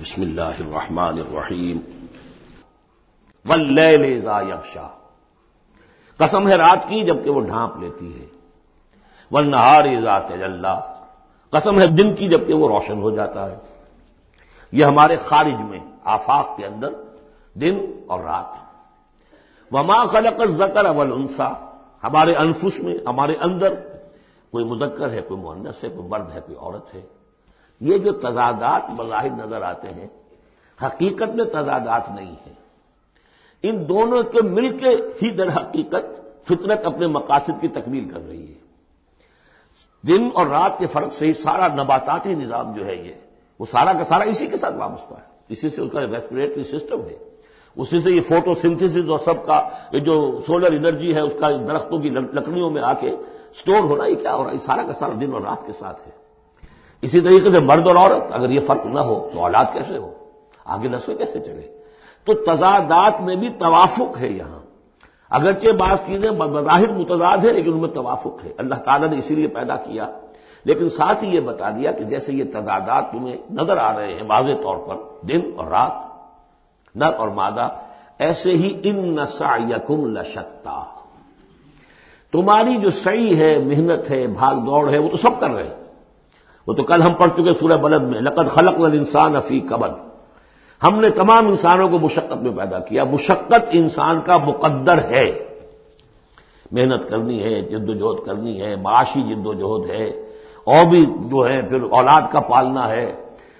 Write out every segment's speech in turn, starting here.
بسم اللہ الرحمن الرحیم. واللیل اذا یغشا. قسم ہے رات کی جبکہ وہ ڈھانپ لیتی ہے. والنہار اذا تجلا. قسم ہے دن کی جبکہ وہ روشن ہو جاتا ہے. یہ ہمارے خارج میں، آفاق کے اندر، دن اور رات. وما خلق الذکر والانثى ہمارے انفس میں، ہمارے اندر کوئی مذکر ہے، کوئی مہنس ہے، کوئی مرد ہے، کوئی عورت ہے. یہ جو تضادات بظاہر نظر آتے ہیں، حقیقت میں تضادات نہیں ہیں۔ ان دونوں کے مل کے ہی در حقیقت فطرت اپنے مقاصد کی تکمیل کر رہی ہے۔ دن اور رات کے فرق سے ہی سارا نباتاتی نظام جو ہے یہ، وہ سارا کا سارا اسی کے ساتھ وابستہ ہے۔ اسی سے اس کا ریسپریٹری سسٹم ہے۔ اسی سے یہ فوٹو سنتھس اور سب کا یہ جو سولر انرجی ہے، اس کا درختوں کی لکڑیوں میں آ کے سٹور ہو رہا ہے کیا ہو رہا ہے؟ سارا کا سارا دن اور رات کے ساتھ ہے۔ اسی طریقے سے مرد اور عورت، اگر یہ فرق نہ ہو تو اولاد کیسے ہو؟ آگے نسل کیسے چلے؟ تو تضادات میں بھی توافق ہے یہاں۔ اگرچہ بعض چیزیں بظاہر متضاد ہیں، لیکن ان میں توافق ہے۔ اللہ تعالیٰ نے اسی لیے پیدا کیا، لیکن ساتھ ہی یہ بتا دیا کہ جیسے یہ تضادات تمہیں نظر آ رہے ہیں واضح طور پر، دن اور رات، نر اور مادہ، ایسے ہی ان نسا یقم لشکتا تمہاری جو صحیح ہے، محنت ہے، بھاگ دوڑ ہے، وہ تو سب کر رہے ہیں۔ وہ تو کل ہم پڑھ چکے سورہ بلد میں، لقد خلق انسان افی قبل ہم نے تمام انسانوں کو مشقت میں پیدا کیا۔ مشقت انسان کا مقدر ہے۔ محنت کرنی ہے، جد و جہد کرنی ہے، معاشی جد و جہد ہے۔ اور بھی جو ہے، پھر اولاد کا پالنا ہے۔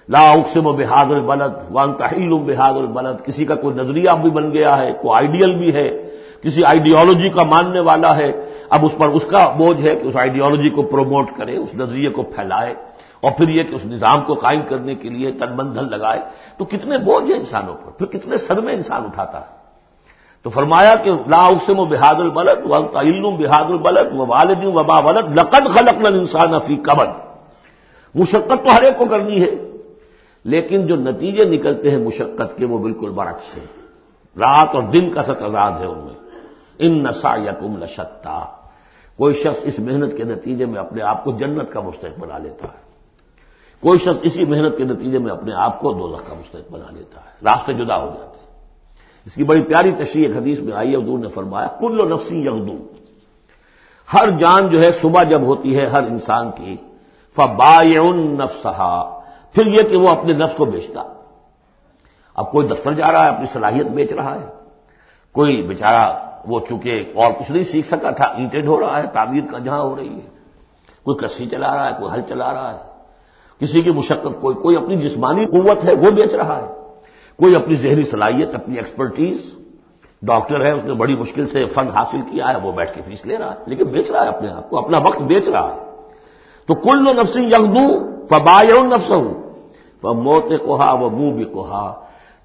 لا اقسم و بحاد البلد وان تحیل بحاد البلد۔ کسی کا کوئی نظریہ بھی بن گیا ہے، کوئی آئیڈیل بھی ہے۔ کسی آئیڈیالوجی کا ماننے والا ہے۔ اب اس پر اس کا بوجھ ہے کہ اس آئیڈیالوجی کو پروموٹ کرے، اس نظریے کو پھیلائے۔ اور پھر یہ کہ اس نظام کو قائم کرنے کے لیے تن بندھن لگائے، تو کتنے بوجھ ہیں انسانوں پر؟ پھر کتنے صدمے انسان اٹھاتا ہے؟ تو فرمایا کہ لا اسم و بحاد البلد و تعلم بحاد البلد و والد وبا ولد لقد خلق انسان افی قبل۔ مشقت تو ہر ایک کو کرنی ہے، لیکن جو نتیجے نکلتے ہیں مشقت کے وہ بالکل برعکس ہیں۔ رات اور دن کا ستزاد ہے ان میں۔ ان نسا یقم لشتا۔ کوئی شخص اس محنت کے نتیجے میں اپنے آپ کو جنت کا مستحق بنا لیتا ہے۔ کوئی شخص اسی محنت کے نتیجے میں اپنے آپ کو دو کا مستحق بنا لیتا ہے، راستے جدا ہو جاتے ہیں۔ اس کی بڑی پیاری تشریح ایک حدیث میں آئی، حضور نے فرمایا، کل و نفسی یغدو۔ ہر جان جو ہے صبح جب ہوتی ہے، ہر انسان کی فبا نفسہا۔ پھر یہ کہ وہ اپنے نفس کو بیچتا۔ اب کوئی دفتر جا رہا ہے، اپنی صلاحیت بیچ رہا ہے۔ کوئی بیچارہ وہ چونکہ اور کچھ نہیں سیکھ سکا، تھا، اینٹیں ہو رہا ہے، تعمیر کا جہاں ہو رہی ہے۔ کوئی کسی چلا رہا ہے، کوئی ہل چلا رہا ہے۔ کسی کی مشقت کوئی کوئی اپنی جسمانی قوت ہے، وہ بیچ رہا ہے۔ کوئی اپنی ذہنی صلاحیت، اپنی ایکسپرٹیز ڈاکٹر ہے، اس نے بڑی مشکل سے فن حاصل کیا ہے، وہ بیٹھ کے فیس لے رہا ہے، لیکن بیچ رہا ہے اپنے آپ کو، اپنا وقت بیچ رہا ہے۔ تو کل نو نفسی یغدو فبا نفس ہوں وہ موت کوہا وہ منہ بھی کوہا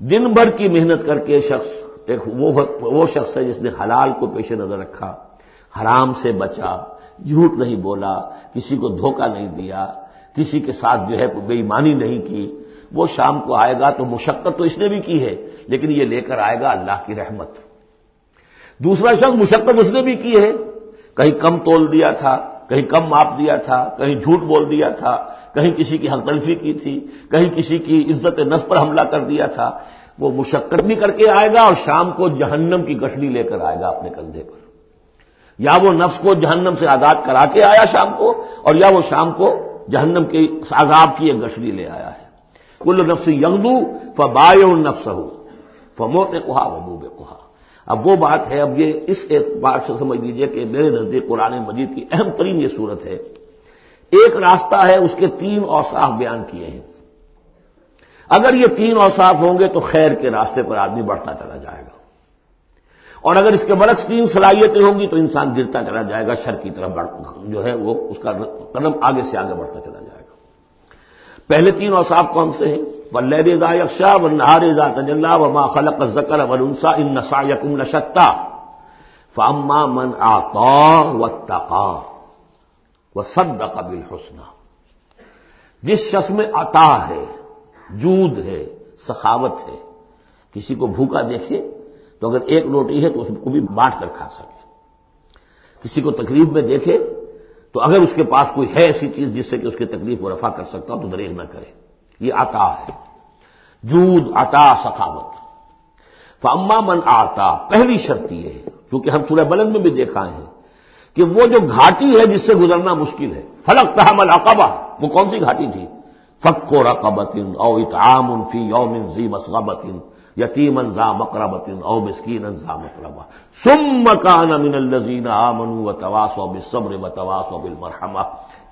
دن بھر کی محنت کر کے شخص، ایک وہ شخص ہے جس نے حلال کو پیش نظر رکھا، حرام سے بچا، جھوٹ نہیں بولا، کسی کو دھوکہ نہیں دیا۔ کسی کے ساتھ جو ہے بے ایمانی نہیں کی۔ وہ شام کو آئے گا تو مشقت تو اس نے بھی کی ہے، لیکن یہ لے کر آئے گا اللہ کی رحمت۔ دوسرا شخص مشقت اس نے بھی کی ہے۔ کہیں کم تول دیا تھا، کہیں کم ماپ دیا تھا، کہیں جھوٹ بول دیا تھا، کہیں کسی کی حق تلفی کی تھی، کہیں کسی کی عزت نس پر حملہ کر دیا تھا۔ وہ مشقت بھی کر کے آئے گا اور شام کو جہنم کی گٹڑی لے کر آئے گا اپنے کندھے پر۔ یا وہ نفس کو جہنم سے آزاد کرا کے آیا شام کو، اور یا وہ شام کو جہنم کے عذاب کی ایک گشری لے آیا ہے۔ کل نفس یغدو فبا نفس ہو فموت کوہا وبو بے کوہا اب وہ بات ہے، اب یہ اس اعتبار سے سمجھ لیجیے کہ میرے نزدیک قرآن مجید کی اہم ترین یہ صورت ہے۔ ایک راستہ ہے اس کے تین اوصاف بیان کیے ہیں۔ اگر یہ تین اوصاف ہوں گے تو خیر کے راستے پر آدمی بڑھتا چلا جائے گا۔ اور اگر اس کے برعکس تین صلاحیتیں ہوں گی تو انسان گرتا چلا جائے گا، شر کی طرف جو ہے وہ اس کا قدم آگے سے آگے بڑھتا چلا جائے گا۔ پہلے تین اوصاف کون سے ہیں؟ ولہ رضا یکشا و نہار رضا تجلّہ و ما خلق ذکر ونسا ان نسا یقم نشتا فاما من آتا و تقا و سد قبل حسن جس شخص میں عطا ہے، جود ہے، سخاوت ہے، کسی کو بھوکا دیکھے تو اگر ایک روٹی ہے تو اس کو بھی بانٹ کر کھا سکے۔ کسی کو تکلیف میں دیکھے تو اگر اس کے پاس کوئی ہے ایسی چیز جس سے کہ اس کی تکلیف وہ رفع کر سکتا ہو تو دریغ نہ کرے۔ یہ آتا ہے۔ جود، عطا، سخاوت۔ فاما من آتا، پہلی شرط یہ ہے کیونکہ ہم سورہ بلند میں بھی دیکھا ہے کہ وہ جو گھاٹی ہے جس سے گزرنا مشکل ہے فلک تحمل اقبا وہ کون سی گھاٹی تھی؟ فک و رقبت او اتعام فی یوم زی مسغبت یتیم انزا مقربت او مسکین انزا مقربہ سم کان من الزین آمن و تواس و بصبر و تواس و بالمرحمہ۔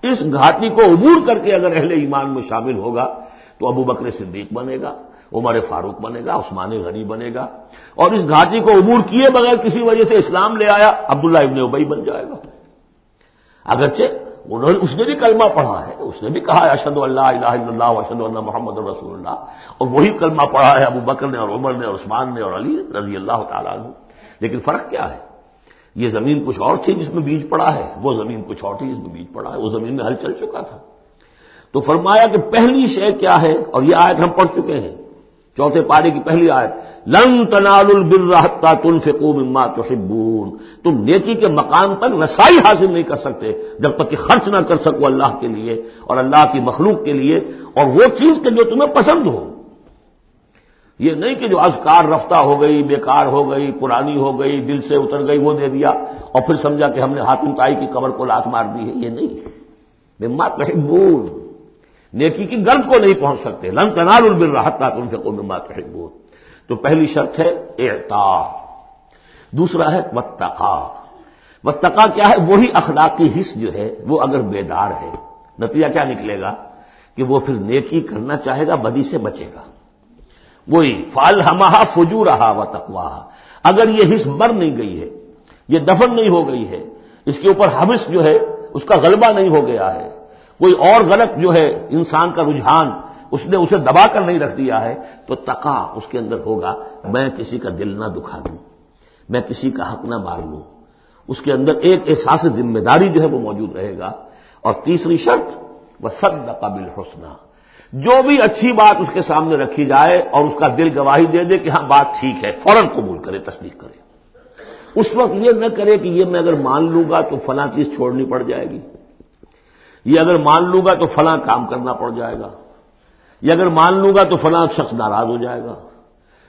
اس گھاٹی کو عبور کر کے اگر اہل ایمان میں شامل ہوگا تو ابو بکر صدیق بنے گا، عمر فاروق بنے گا، عثمان غنی بنے گا۔ اور اس گھاٹی کو عبور کیے بغیر کسی وجہ سے اسلام لے آیا، عبداللہ ابن ابئی بن جائے گا۔ اگرچہ انہوں نے اس نے بھی کلمہ پڑھا ہے۔ اس نے بھی کہا ہے اشد اللہ الہ الا اللہ اشد اللہ محمد رسول اللہ۔ اور وہی کلمہ پڑھا ہے ابو بکر نے اور عمر نے اور عثمان نے اور علی رضی اللہ تعالیٰ عنہ۔ لیکن فرق کیا ہے؟ یہ زمین کچھ اور تھی جس میں بیج پڑا ہے۔ وہ زمین کچھ اور تھی جس میں بیج پڑا ہے۔ وہ زمین میں ہل چل چکا تھا۔ تو فرمایا کہ پہلی شے کیا ہے؟ اور یہ آیت ہم پڑھ چکے ہیں۔ چوتھے پارے کی پہلی آیت۔ لن تنال البر تن فکو مما تو تم نیکی کے مقام تک رسائی حاصل نہیں کر سکتے، جب تک کہ خرچ نہ کر سکو اللہ کے لیے اور اللہ کی مخلوق کے لیے اور وہ چیز کہ جو تمہیں پسند ہو۔ یہ نہیں کہ جو ازکار رفتہ ہو گئی، بیکار ہو گئی، پرانی ہو گئی، دل سے اتر گئی، وہ دے دیا اور پھر سمجھا کہ ہم نے ہاتم تائی کی قبر کو لات مار دی ہے۔ یہ نہیں۔ مما تحبون۔ نیکی کی گرد کو نہیں پہنچ سکتے۔ لن تنال البر رہتا تم سے کوئی مما تحبون۔ تو پہلی شرط ہے اعتا دوسرا ہے وتقا وتقا کیا ہے؟ وہی اخلاقی حص جو ہے، وہ اگر بیدار ہے، نتیجہ کیا نکلے گا؟ کہ وہ پھر نیکی کرنا چاہے گا، بدی سے بچے گا۔ وہی فال ہما فجو رہا و تقوا اگر یہ حص مر نہیں گئی ہے، یہ دفن نہیں ہو گئی ہے، اس کے اوپر حوث جو ہے، اس کا غلبہ نہیں ہو گیا ہے، کوئی اور غلط جو ہے، انسان کا رجحان اس نے اسے دبا کر نہیں رکھ دیا ہے تو تقا اس کے اندر ہوگا، میں کسی کا دل نہ دکھا دوں، میں کسی کا حق نہ مار لوں۔ اس کے اندر ایک احساس ذمہ داری جو ہے وہ موجود رہے گا۔ اور تیسری شرط وہ سد قابل حسنہ جو بھی اچھی بات اس کے سامنے رکھی جائے اور اس کا دل گواہی دے دے کہ ہاں بات ٹھیک ہے، فوراً قبول کرے، تصدیق کرے۔ اس وقت یہ نہ کرے کہ یہ میں اگر مان لوں گا تو فلاں چیز چھوڑنی پڑ جائے گی، یہ اگر مان لوں گا تو فلاں کام کرنا پڑ جائے گا۔ یہ اگر مان لوں گا تو فلاں شخص ناراض ہو جائے گا۔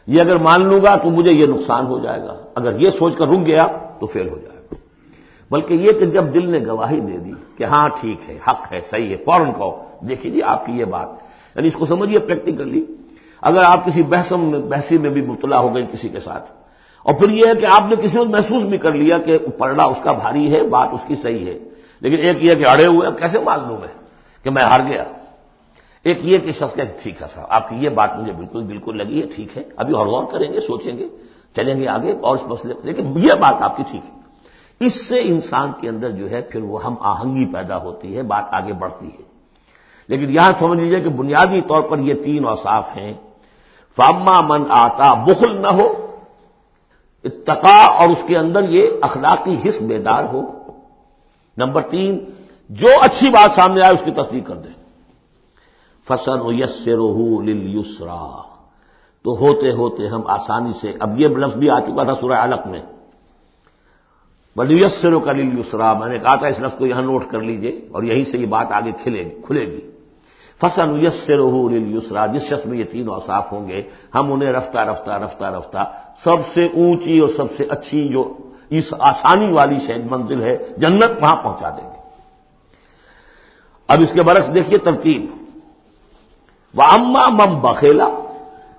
یہ اگر مان لوں گا تو مجھے یہ نقصان ہو جائے گا۔ اگر یہ سوچ کر رک گیا تو فیل ہو جائے گا۔ بلکہ یہ کہ جب دل نے گواہی دے دی کہ ہاں ٹھیک ہے، حق ہے، صحیح ہے، فوراً کہو۔ دیکھیے جی آپ کی یہ بات۔ یعنی اس کو سمجھیے پریکٹیکلی اگر آپ کسی بحثم بحثی میں بھی مبتلا ہو گئی کسی کے ساتھ، اور پھر یہ ہے کہ آپ نے کسی وقت محسوس بھی کر لیا کہ پڑھنا اس کا بھاری ہے، بات اس کی صحیح ہے، لیکن ایک یہ کہ اڑے ہوئے، کیسے مان لوں میں کہ میں ہار گیا؟ ایک یہ کہ شخص کہ ٹھیک ہے صاحب، آپ کی یہ بات مجھے بالکل بالکل لگی ہے ٹھیک ہے۔ ابھی اور غور کریں گے، سوچیں گے، چلیں گے آگے اور اس مسئلے لیکن یہ بات آپ کی ٹھیک ہے۔ اس سے انسان کے اندر جو ہے پھر وہ ہم آہنگی پیدا ہوتی ہے، بات آگے بڑھتی ہے۔ لیکن یہاں سمجھ لیجیے کہ بنیادی طور پر یہ تین اوصاف ہیں۔ فاما من آتا بخل نہ ہو اتقا اور اس کے اندر یہ اخلاقی حص بیدار ہو۔ نمبر تین، جو اچھی بات سامنے آئے اس کی تصدیق کر دیں۔ فصل و یس سے روح یسرا تو ہوتے ہوتے ہم آسانی سے، اب یہ لفظ بھی آ چکا تھا سورہ علق میں۔ بلی یسرو کا لل یسرا میں نے کہا تھا اس لفظ کو یہاں نوٹ کر لیجیے اور یہیں سے یہ بات آگے کھلے گی کھلے گی۔ فصل یس سے روح یسرا جس شخص میں یہ تین اوصاف ہوں گے، ہم انہیں رفتہ رفتہ رفتہ رفتہ، سب سے اونچی اور سب سے اچھی جو اس آسانی والی شہد منزل ہے، جنت وہاں پہنچا دیں گے۔ اب اس کے برعکس دیکھیے ترتیب۔ وہ اما مم بخیلا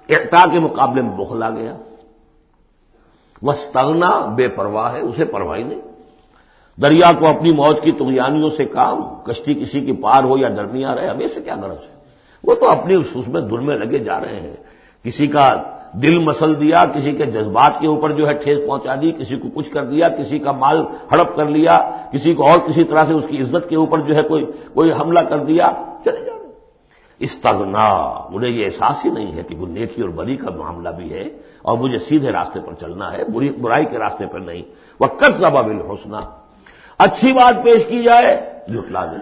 اقتا کے مقابلے میں بخلا گیا۔ وہ بے پرواہ ہے، اسے پرواہی نہیں۔ دریا کو اپنی موت کی تغیانیوں سے کام، کشتی کسی کی پار ہو یا درمیان رہے، ہمیں سے کیا غرض ہے؟ وہ تو اپنی اس میں دل میں لگے جا رہے ہیں۔ کسی کا دل مسل دیا، کسی کے جذبات کے اوپر جو ہے ٹھیس پہنچا دی، کسی کو کچھ کر دیا، کسی کا مال ہڑپ کر لیا، کسی کو اور کسی طرح سے اس کی عزت کے اوپر جو ہے کوئی کوئی حملہ کر دیا، چلے جا استغنا، مجھے یہ احساس ہی نہیں ہے کہ وہ نیکی اور بری کا معاملہ بھی ہے اور مجھے سیدھے راستے پر چلنا ہے، بری، برائی کے راستے پر نہیں۔ وہ کس بل حوصلہ اچھی بات پیش کی جائے، جھٹلا دے۔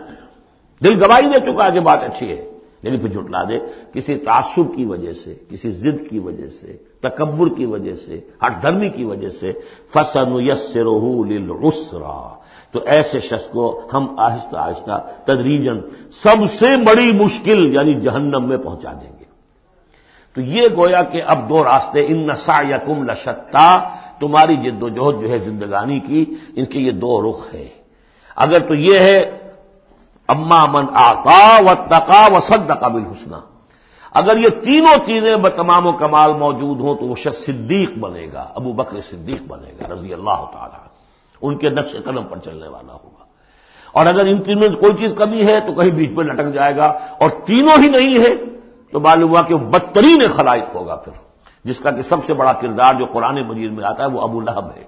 دل گواہی دے چکا کہ بات اچھی ہے، لیکن پھر جھٹلا دے۔ کسی تعصب کی وجہ سے، کسی ضد کی وجہ سے، تکبر کی وجہ سے ہٹ دھرمی کی وجہ سے فسن یس رسرا تو ایسے شخص کو ہم آہستہ آہستہ تدریجن سب سے بڑی مشکل یعنی جہنم میں پہنچا دیں گے۔ تو یہ گویا کہ اب دو راستے، ان نسا یا کم لشتا تمہاری جد و جہد جو ہے زندگانی کی ان کے یہ دو رخ ہے اگر تو یہ ہے، اما من آتا و تقا و سد قابل حسنا اگر یہ تینوں چیزیں بتمام و کمال موجود ہوں، تو وہ شخص صدیق بنے گا، ابو بکر صدیق بنے گا، رضی اللہ تعالی ان کے نقش قدم پر چلنے والا ہوگا۔ اور اگر ان تینوں سے کوئی چیز کمی ہے تو کہیں بیچ میں لٹک جائے گا۔ اور تینوں ہی نہیں ہے تو معلوم ہوا کہ وہ بدترین خلائق ہوگا پھر، جس کا کہ سب سے بڑا کردار جو قرآن مجید میں آتا ہے وہ ابو لہب ہے۔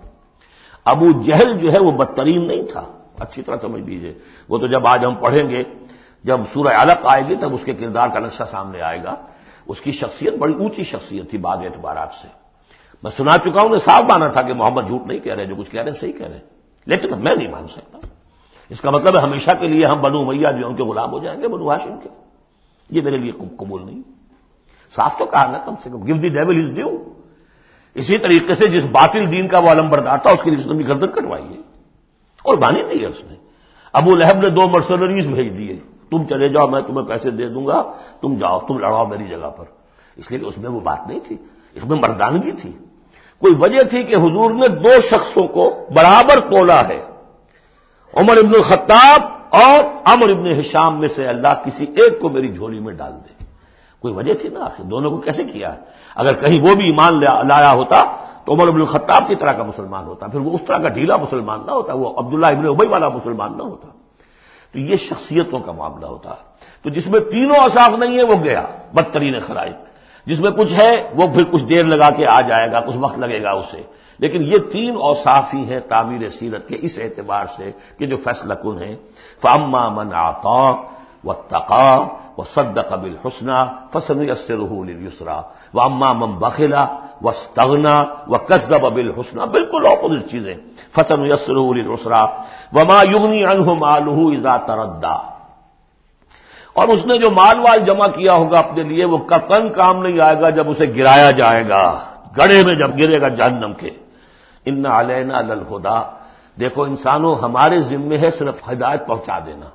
ابو جہل جو ہے وہ بدترین نہیں تھا۔ اچھی طرح سمجھ لیجیے وہ تو جب آج ہم پڑھیں گے، جب سورہ علق آئے گی تب اس کے کردار کا نقشہ سامنے آئے گا۔ اس کی شخصیت بڑی اونچی شخصیت تھی بعض اعتبارات سے۔ میں سنا چکا ہوں نے صاف مانا تھا کہ محمد جھوٹ نہیں کہہ رہے، جو کچھ کہہ رہے ہیں صحیح کہہ رہے ہیں۔ لیکن اب میں نہیں مان سکتا۔ اس کا مطلب ہے ہمیشہ کے لیے ہم بنو میاں جو ان کے غلام ہو جائیں گے، بنو ہاشم کے۔ یہ میرے لیے قبول نہیں۔ صاف تو کہا نا کم سے کم گو دی ڈیول از ڈیو اسی طریقے سے جس باطل دین کا وہ علم بردار تھا، اس کے لیے اس نے بھی گردن کٹوائی ہے۔ اور دی ہے اس نے۔ ابو لہب نے دو مرسنریز بھیج دیے۔ تم چلے جاؤ، میں تمہیں پیسے دے دوں گا۔ تم جاؤ، تم لڑاؤ میری جگہ پر۔ اس لیے کہ اس میں وہ بات نہیں تھی۔ اس میں مردانگی تھی۔ کوئی وجہ تھی کہ حضور نے دو شخصوں کو برابر تولا ہے، عمر ابن الخطاب اور امر ابن حشام میں سے اللہ کسی ایک کو میری جھولی میں ڈال دے۔ کوئی وجہ تھی نا؟ آخر دونوں کو کیسے کیا؟ ہے اگر کہیں وہ بھی ایمان لایا ہوتا تو عمر ابن الخطاب کی طرح کا مسلمان ہوتا، پھر وہ اس طرح کا ڈھیلا مسلمان نہ ہوتا، وہ عبداللہ ابن ابئی والا مسلمان نہ ہوتا۔ تو یہ شخصیتوں کا معاملہ ہوتا۔ ہے تو جس میں تینوں اصاف نہیں ہے وہ گیا، بدترین خرائط۔ جس میں کچھ ہے، وہ پھر کچھ دیر لگا کے آ جائے گا، کچھ وقت لگے گا اسے۔ لیکن یہ تین اوساف ہی ہیں تعمیر سیرت کے اس اعتبار سے کہ جو فیصلہ کن ہے فاما من آتا و تقا و سد قبل حسنا فسن یسرحول یسرا و اما مم بخلا و استغنا و قصب ابل حسنا بالکل اپوزٹ چیزیں۔ فسن یسرحول یسرا وما یغنی انہ مالہ ازا تردا اور اس نے جو مال وال جمع کیا ہوگا اپنے لیے، وہ کتن کام نہیں آئے گا جب اسے گرایا جائے گا۔ گڑے میں جب گرے گا جہنم کے۔ ان علینا للہدا دیکھو، انسانوں ہمارے ذمے ہے صرف ہدایت پہنچا دینا۔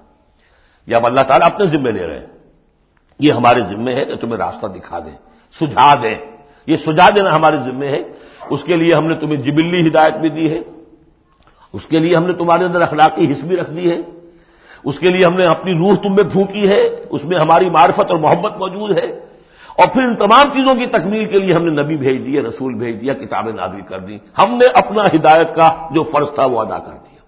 یا اب اللہ تعالیٰ اپنے ذمے لے رہے ہیں۔ یہ ہمارے ذمے ہے کہ تمہیں راستہ دکھا دیں، سجھا دیں۔ یہ سجھا دینا ہمارے ذمے ہے۔ اس کے لیے ہم نے تمہیں جبلی ہدایت بھی دی ہے۔ اس کے لیے ہم نے تمہارے اندر اخلاقی حص بھی رکھ دی ہے۔ اس کے لیے ہم نے اپنی روح تم میں پھونکی ہے، اس میں ہماری معرفت اور محبت موجود ہے۔ اور پھر ان تمام چیزوں کی تکمیل کے لیے ہم نے نبی بھیج دیے رسول بھیج دیا، کتابیں نازل کر دی ہم نے اپنا ہدایت کا جو فرض تھا وہ ادا کر دیا۔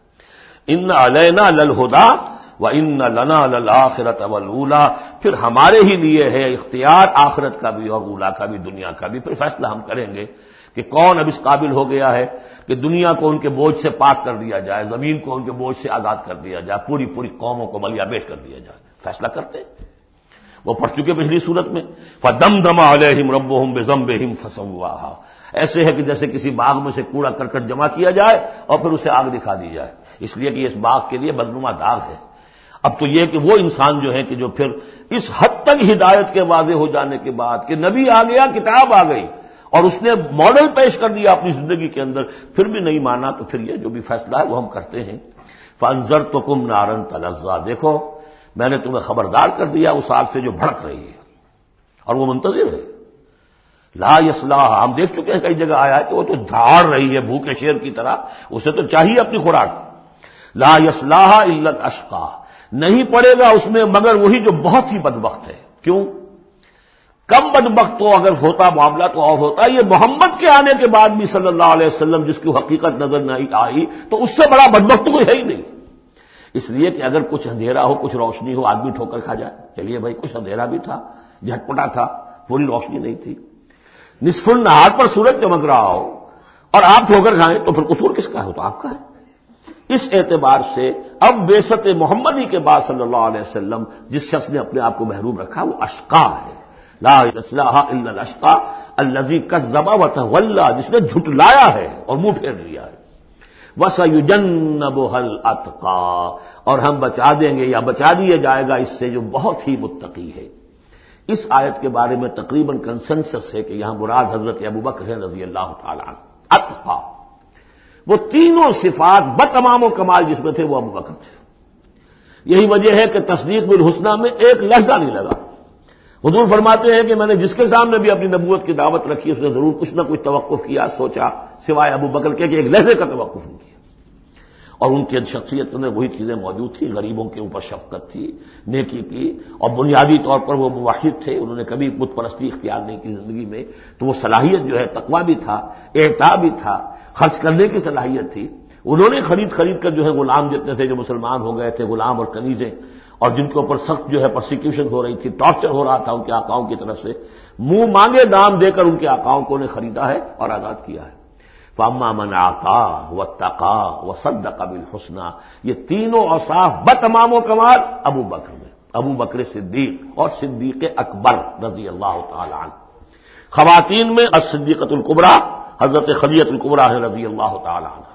ان علینا للہدا و ان لنا للآخرت اولا پھر ہمارے ہی لیے ہے اختیار، آخرت کا بھی اور اولا کا بھی، دنیا کا بھی۔ پھر فیصلہ ہم کریں گے۔ کہ کون اب اس قابل ہو گیا ہے کہ دنیا کو ان کے بوجھ سے پاک کر دیا جائے، زمین کو ان کے بوجھ سے آزاد کر دیا جائے، پوری پوری قوموں کو ملیا بیٹ کر دیا جائے۔ فیصلہ کرتے ہیں۔ وہ پڑھ چکے پچھلی صورت میں۔ فدم دما علیہم رب ہم بے زم بے ہم ایسے ہے کہ جیسے کسی باغ میں سے کوڑا کرکٹ جمع کیا جائے اور پھر اسے آگ دکھا دی جائے۔ اس لیے کہ اس باغ کے لیے بدنما داغ ہے۔ اب تو یہ کہ وہ انسان جو ہے کہ جو پھر اس حد تک ہدایت کے واضح ہو جانے کے بعد کہ نبی آ گیا، کتاب آ گئی۔ اور اس نے ماڈل پیش کر دیا اپنی زندگی کے اندر، پھر بھی نہیں مانا تو پھر یہ جو بھی فیصلہ ہے وہ ہم کرتے ہیں۔ فنزر تو کم نارن تلزا دیکھو، میں نے تمہیں خبردار کر دیا اس آگ سے جو بھڑک رہی ہے، اور وہ منتظر ہے۔ لا یسلاح ہم دیکھ چکے ہیں، کئی جگہ آیا ہے کہ وہ تو جھاڑ رہی ہے بھوکے شیر کی طرح، اسے تو چاہیے اپنی خوراک۔ لا یسلاح علت اشقا نہیں پڑے گا اس میں، مگر وہی جو بہت ہی بدبخت ہے۔ کیوں؟ کم بدبخت تو اگر ہوتا معاملہ تو اور ہوتا یہ محمد کے آنے کے بعد بھی صلی اللہ علیہ وسلم جس کی حقیقت نظر نہیں آئی تو اس سے بڑا بدبخت کوئی ہے ہی نہیں۔ اس لیے کہ اگر کچھ اندھیرا ہو، کچھ روشنی ہو، آدمی ٹھوکر کھا جائے۔ چلیے بھائی، کچھ اندھیرا بھی تھا، جھٹپٹا تھا، پوری روشنی نہیں تھی۔ نصف النہار پر سورج چمک رہا ہو اور آپ ٹھوکر کھائیں تو پھر قصور کس کا ہے؟ تو آپ کا ہے۔ اس اعتبار سے اب بیست محمدی کے بعد صلی اللہ علیہ وسلم جس شخص نے اپنے آپ کو محروم رکھا، وہ اشقا ہے۔ لا اسلح الشقا الزی کا زبا و جس نے جھٹلایا ہے اور منہ پھیر لیا ہے۔ وسن بحل اتقا اور ہم بچا دیں گے یا بچا دیا جائے گا اس سے جو بہت ہی متقی ہے۔ اس آیت کے بارے میں تقریباً کنسنسس ہے کہ یہاں مراد حضرت ابو بکر ہے رضی اللہ تعالیٰ اتقا وہ تینوں صفات بتمام و کمال جس میں تھے وہ ابو بکر تھے۔ یہی وجہ ہے کہ تصدیق بالحسنہ میں ایک لہجہ نہیں لگا۔ حضور فرماتے ہیں کہ میں نے جس کے سامنے بھی اپنی نبوت کی دعوت رکھی، اس نے ضرور کچھ نہ کچھ توقف کیا، سوچا، سوائے ابو بکر کے کہ ایک لہجے کا توقف نہیں کیا۔ اور ان کی شخصیت کے اندر وہی چیزیں موجود تھیں، غریبوں کے اوپر شفقت تھی، نیکی کی، اور بنیادی طور پر وہ مواحد تھے، انہوں نے کبھی بت پرستی اختیار نہیں کی زندگی میں۔ تو وہ صلاحیت جو ہے تقوا بھی تھا احتا بھی تھا، خرچ کرنے کی صلاحیت تھی۔ انہوں نے خرید خرید کر جو ہے غلام جتنے تھے جو مسلمان ہو گئے تھے، غلام اور کنیزیں اور جن کے اوپر سخت جو ہے پرسیکیوشن ہو رہی تھی ٹارچر ہو رہا تھا ان کے آکاؤں کی طرف سے، منہ مانگے دام دے کر ان کے آکاؤں کو انہیں خریدا ہے اور آزاد کیا ہے۔ فاما من آتا و تقا و سد قبل حسنا یہ تینوں اوساف بتمام و کمال ابو بکر میں، ابو بکر صدیق اور صدیق اکبر رضی اللہ تعالی عنہ۔ خواتین میں صدیقت القبرا حضرت خلیت القبرا ہے رضی اللہ تعالی عنہ۔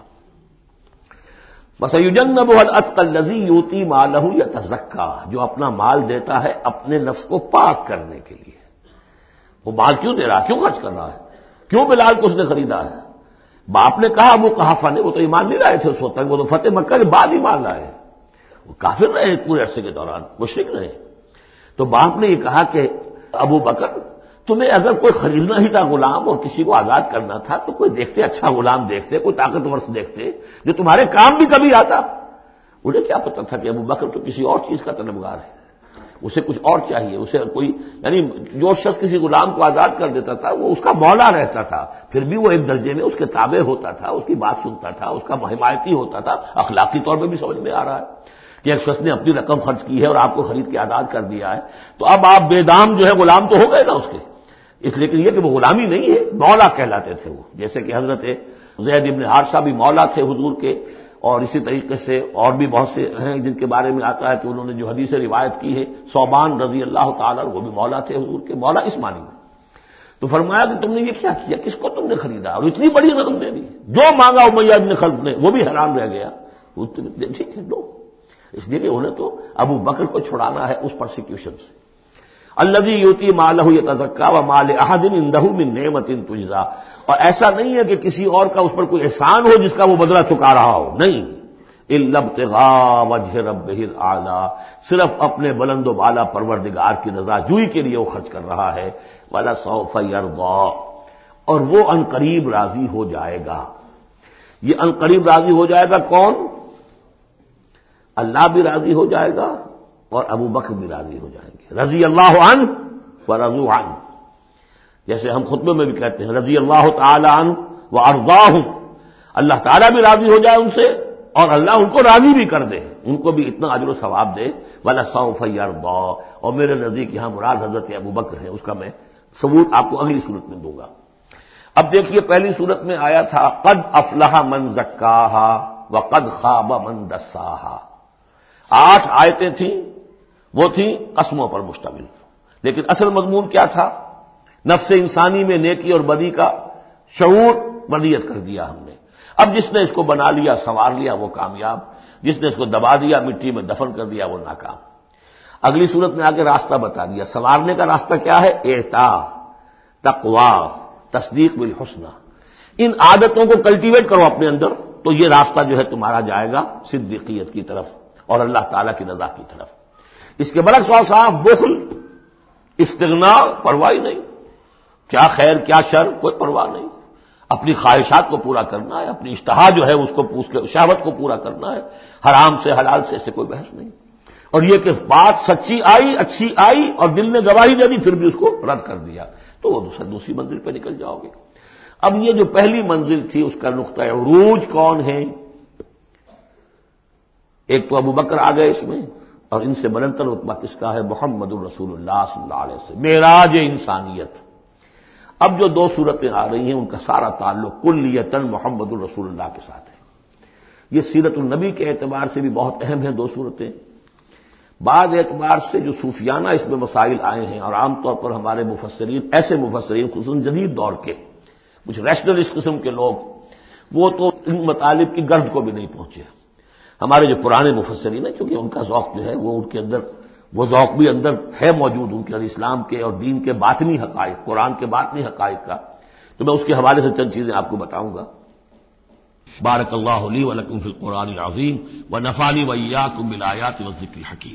بس یوجن اطقل یوتی مالہ یا تزکا جو اپنا مال دیتا ہے اپنے نفس کو پاک کرنے کے لیے۔ وہ مال کیوں دے رہا ہے؟ کیوں خرچ کر رہا ہے؟ کیوں بلال کو اس نے خریدا ہے؟ باپ نے کہا وہ کہا فن وہ تو ایمان نہیں رہے تھے اس وقت تک، وہ تو فتح مکہ کے بعد ہی مان لائے۔ وہ کافر رہے پورے عرصے کے دوران مشرق رہے۔ تو باپ نے یہ کہا کہ ابو بکر تمہیں اگر کوئی خریدنا ہی تھا غلام اور کسی کو آزاد کرنا تھا، تو کوئی دیکھتے اچھا غلام دیکھتے، کوئی طاقتور سے دیکھتے، جو تمہارے کام بھی کبھی آتا۔ انہیں کیا پتا تھا کہ ابو بکر تو کسی اور چیز کا طلبگار ہے۔ اسے کچھ اور چاہیے، اسے کوئی یعنی جو شخص کسی غلام کو آزاد کر دیتا تھا، وہ اس کا مولا رہتا تھا۔ پھر بھی وہ ایک درجے میں اس کے تابع ہوتا تھا، اس کی بات سنتا تھا، اس کا حمایتی ہوتا تھا۔ اخلاقی طور پہ بھی سمجھ میں آ رہا ہے کہ ایک شخص نے اپنی رقم خرچ کی ہے اور آپ کو خرید کے آزاد کر دیا ہے۔ تو اب آپ بے دام جو ہے غلام تو ہو گئے نا اس کے۔ اس لیے کہ یہ کہ وہ غلامی نہیں ہے، مولا کہلاتے تھے وہ۔ جیسے کہ حضرت زید ابن حادثہ بھی مولا تھے حضور کے، اور اسی طریقے سے اور بھی بہت سے ہیں جن کے بارے میں آتا ہے کہ انہوں نے جو حدیث روایت کی ہے صوبان رضی اللہ تعالی وہ بھی مولا تھے حضور کے، مولا اس معنی میں۔ تو فرمایا کہ تم نے یہ کیا کیا؟ کس کو تم نے خریدا؟ اور اتنی بڑی رقم دے دی۔ جو مانگا امیہ ابن خلف نے، وہ بھی حیران رہ گیا۔ ٹھیک ہے، دو۔ اس لیے کہ انہیں تو ابو بکر کو چھڑانا ہے اس پرسیکیوشن سے۔ الدی یوتی مالہ تزکا و مال احدن اندہ من نعمت ان تجزا اور ایسا نہیں ہے کہ کسی اور کا اس پر کوئی احسان ہو جس کا وہ بدلہ چکا رہا ہو۔ نہیں۔ البتغا وجہ رب آلہ صرف اپنے بلند و بالا پروردگار کی رضا جوئی کے لیے وہ خرچ کر رہا ہے۔ والا سو فیرغا اور وہ ان قریب راضی ہو جائے گا۔ یہ ان قریب راضی ہو جائے گا کون؟ اللہ بھی راضی ہو جائے گا۔ اور ابو بکر بھی راضی ہو جائیں گے۔ رضی اللہ عن و رضو عن جیسے ہم خطبے میں بھی کہتے ہیں، رضی اللہ تعالی عن و ارضا ہوں اللہ تعالیٰ بھی راضی ہو جائے ان سے اور اللہ ان کو راضی بھی کر دے۔ ان کو بھی اتنا عجر و ثواب دے۔ والا سو فیار اور میرے نزدیک یہاں مراد حضرت ابو بکر ہے، اس کا میں ثبوت آپ کو اگلی صورت میں دوں گا۔ اب دیکھیے، پہلی صورت میں آیا تھا، قد افلاح من زکا و قد خواب من دسا آٹھ آیتیں تھیں۔ وہ تھیں قسموں پر مشتمل۔ لیکن اصل مضمون کیا تھا؟ نفس انسانی میں نیکی اور بدی کا شعور بدیت کر دیا ہم نے۔ اب جس نے اس کو بنا لیا، سنوار لیا، وہ کامیاب۔ جس نے اس کو دبا دیا، مٹی میں دفن کر دیا، وہ ناکام۔ اگلی صورت میں آگے راستہ بتا دیا۔ سنوارنے کا راستہ کیا ہے؟ احتا تقوا، تصدیق بالحسن ان عادتوں کو کلٹیویٹ کرو اپنے اندر، تو یہ راستہ جو ہے تمہارا جائے گا صدیقیت کی طرف اور اللہ تعالی کی رضا کی طرف۔ اس کے برعکس اور صاحب بخل استغنا پرواہ نہیں۔ کیا خیر، کیا شر، کوئی پرواہ نہیں۔ اپنی خواہشات کو پورا کرنا ہے، اپنی اشتہا جو ہے اس کو پوچھ کے شہوت کو پورا کرنا ہے۔ حرام سے، حلال سے ایسے کوئی بحث نہیں۔ اور یہ کہ بات سچی آئی، اچھی آئی اور دل نے گواہی دے دی، پھر بھی اس کو رد کر دیا۔ تو وہ دوسرا دوسری منزل پہ نکل جاؤ گے۔ اب یہ جو پہلی منزل تھی، اس کا نقطۂ عروج کون ہے؟ ایک تو ابو بکر آ گئے اس میں۔ اور ان سے بلندر اتبا کس کا ہے؟ محمد الرسول اللہ صلی اللہ علیہ وسلم۔ میراج انسانیت۔ اب جو دو صورتیں آ رہی ہیں، ان کا سارا تعلق کل محمد الرسول اللہ کے ساتھ ہے۔ یہ سیرت النبی کے اعتبار سے بھی بہت اہم ہیں دو صورتیں۔ بعض اعتبار سے جو صوفیانہ اس میں مسائل آئے ہیں، اور عام طور پر ہمارے مفسرین، ایسے مفسرین خصوصاً جدید دور کے، کچھ ریشنلسٹ قسم کے لوگ، وہ تو ان مطالب کی گرد کو بھی نہیں پہنچے۔ ہمارے جو پرانے مفسرین ہیں، چونکہ ان کا ذوق جو ہے، وہ ان کے اندر، وہ ذوق بھی اندر ہے موجود، ان کے اندر اسلام کے اور دین کے باطنی حقائق، قرآن کے باطنی حقائق کا۔ تو میں اس کے حوالے سے چند چیزیں آپ کو بتاؤں گا۔ بارک اللہ علی ولکم فی القرآن العظیم و نفالی ویا کم ملایات و ذکر حکیم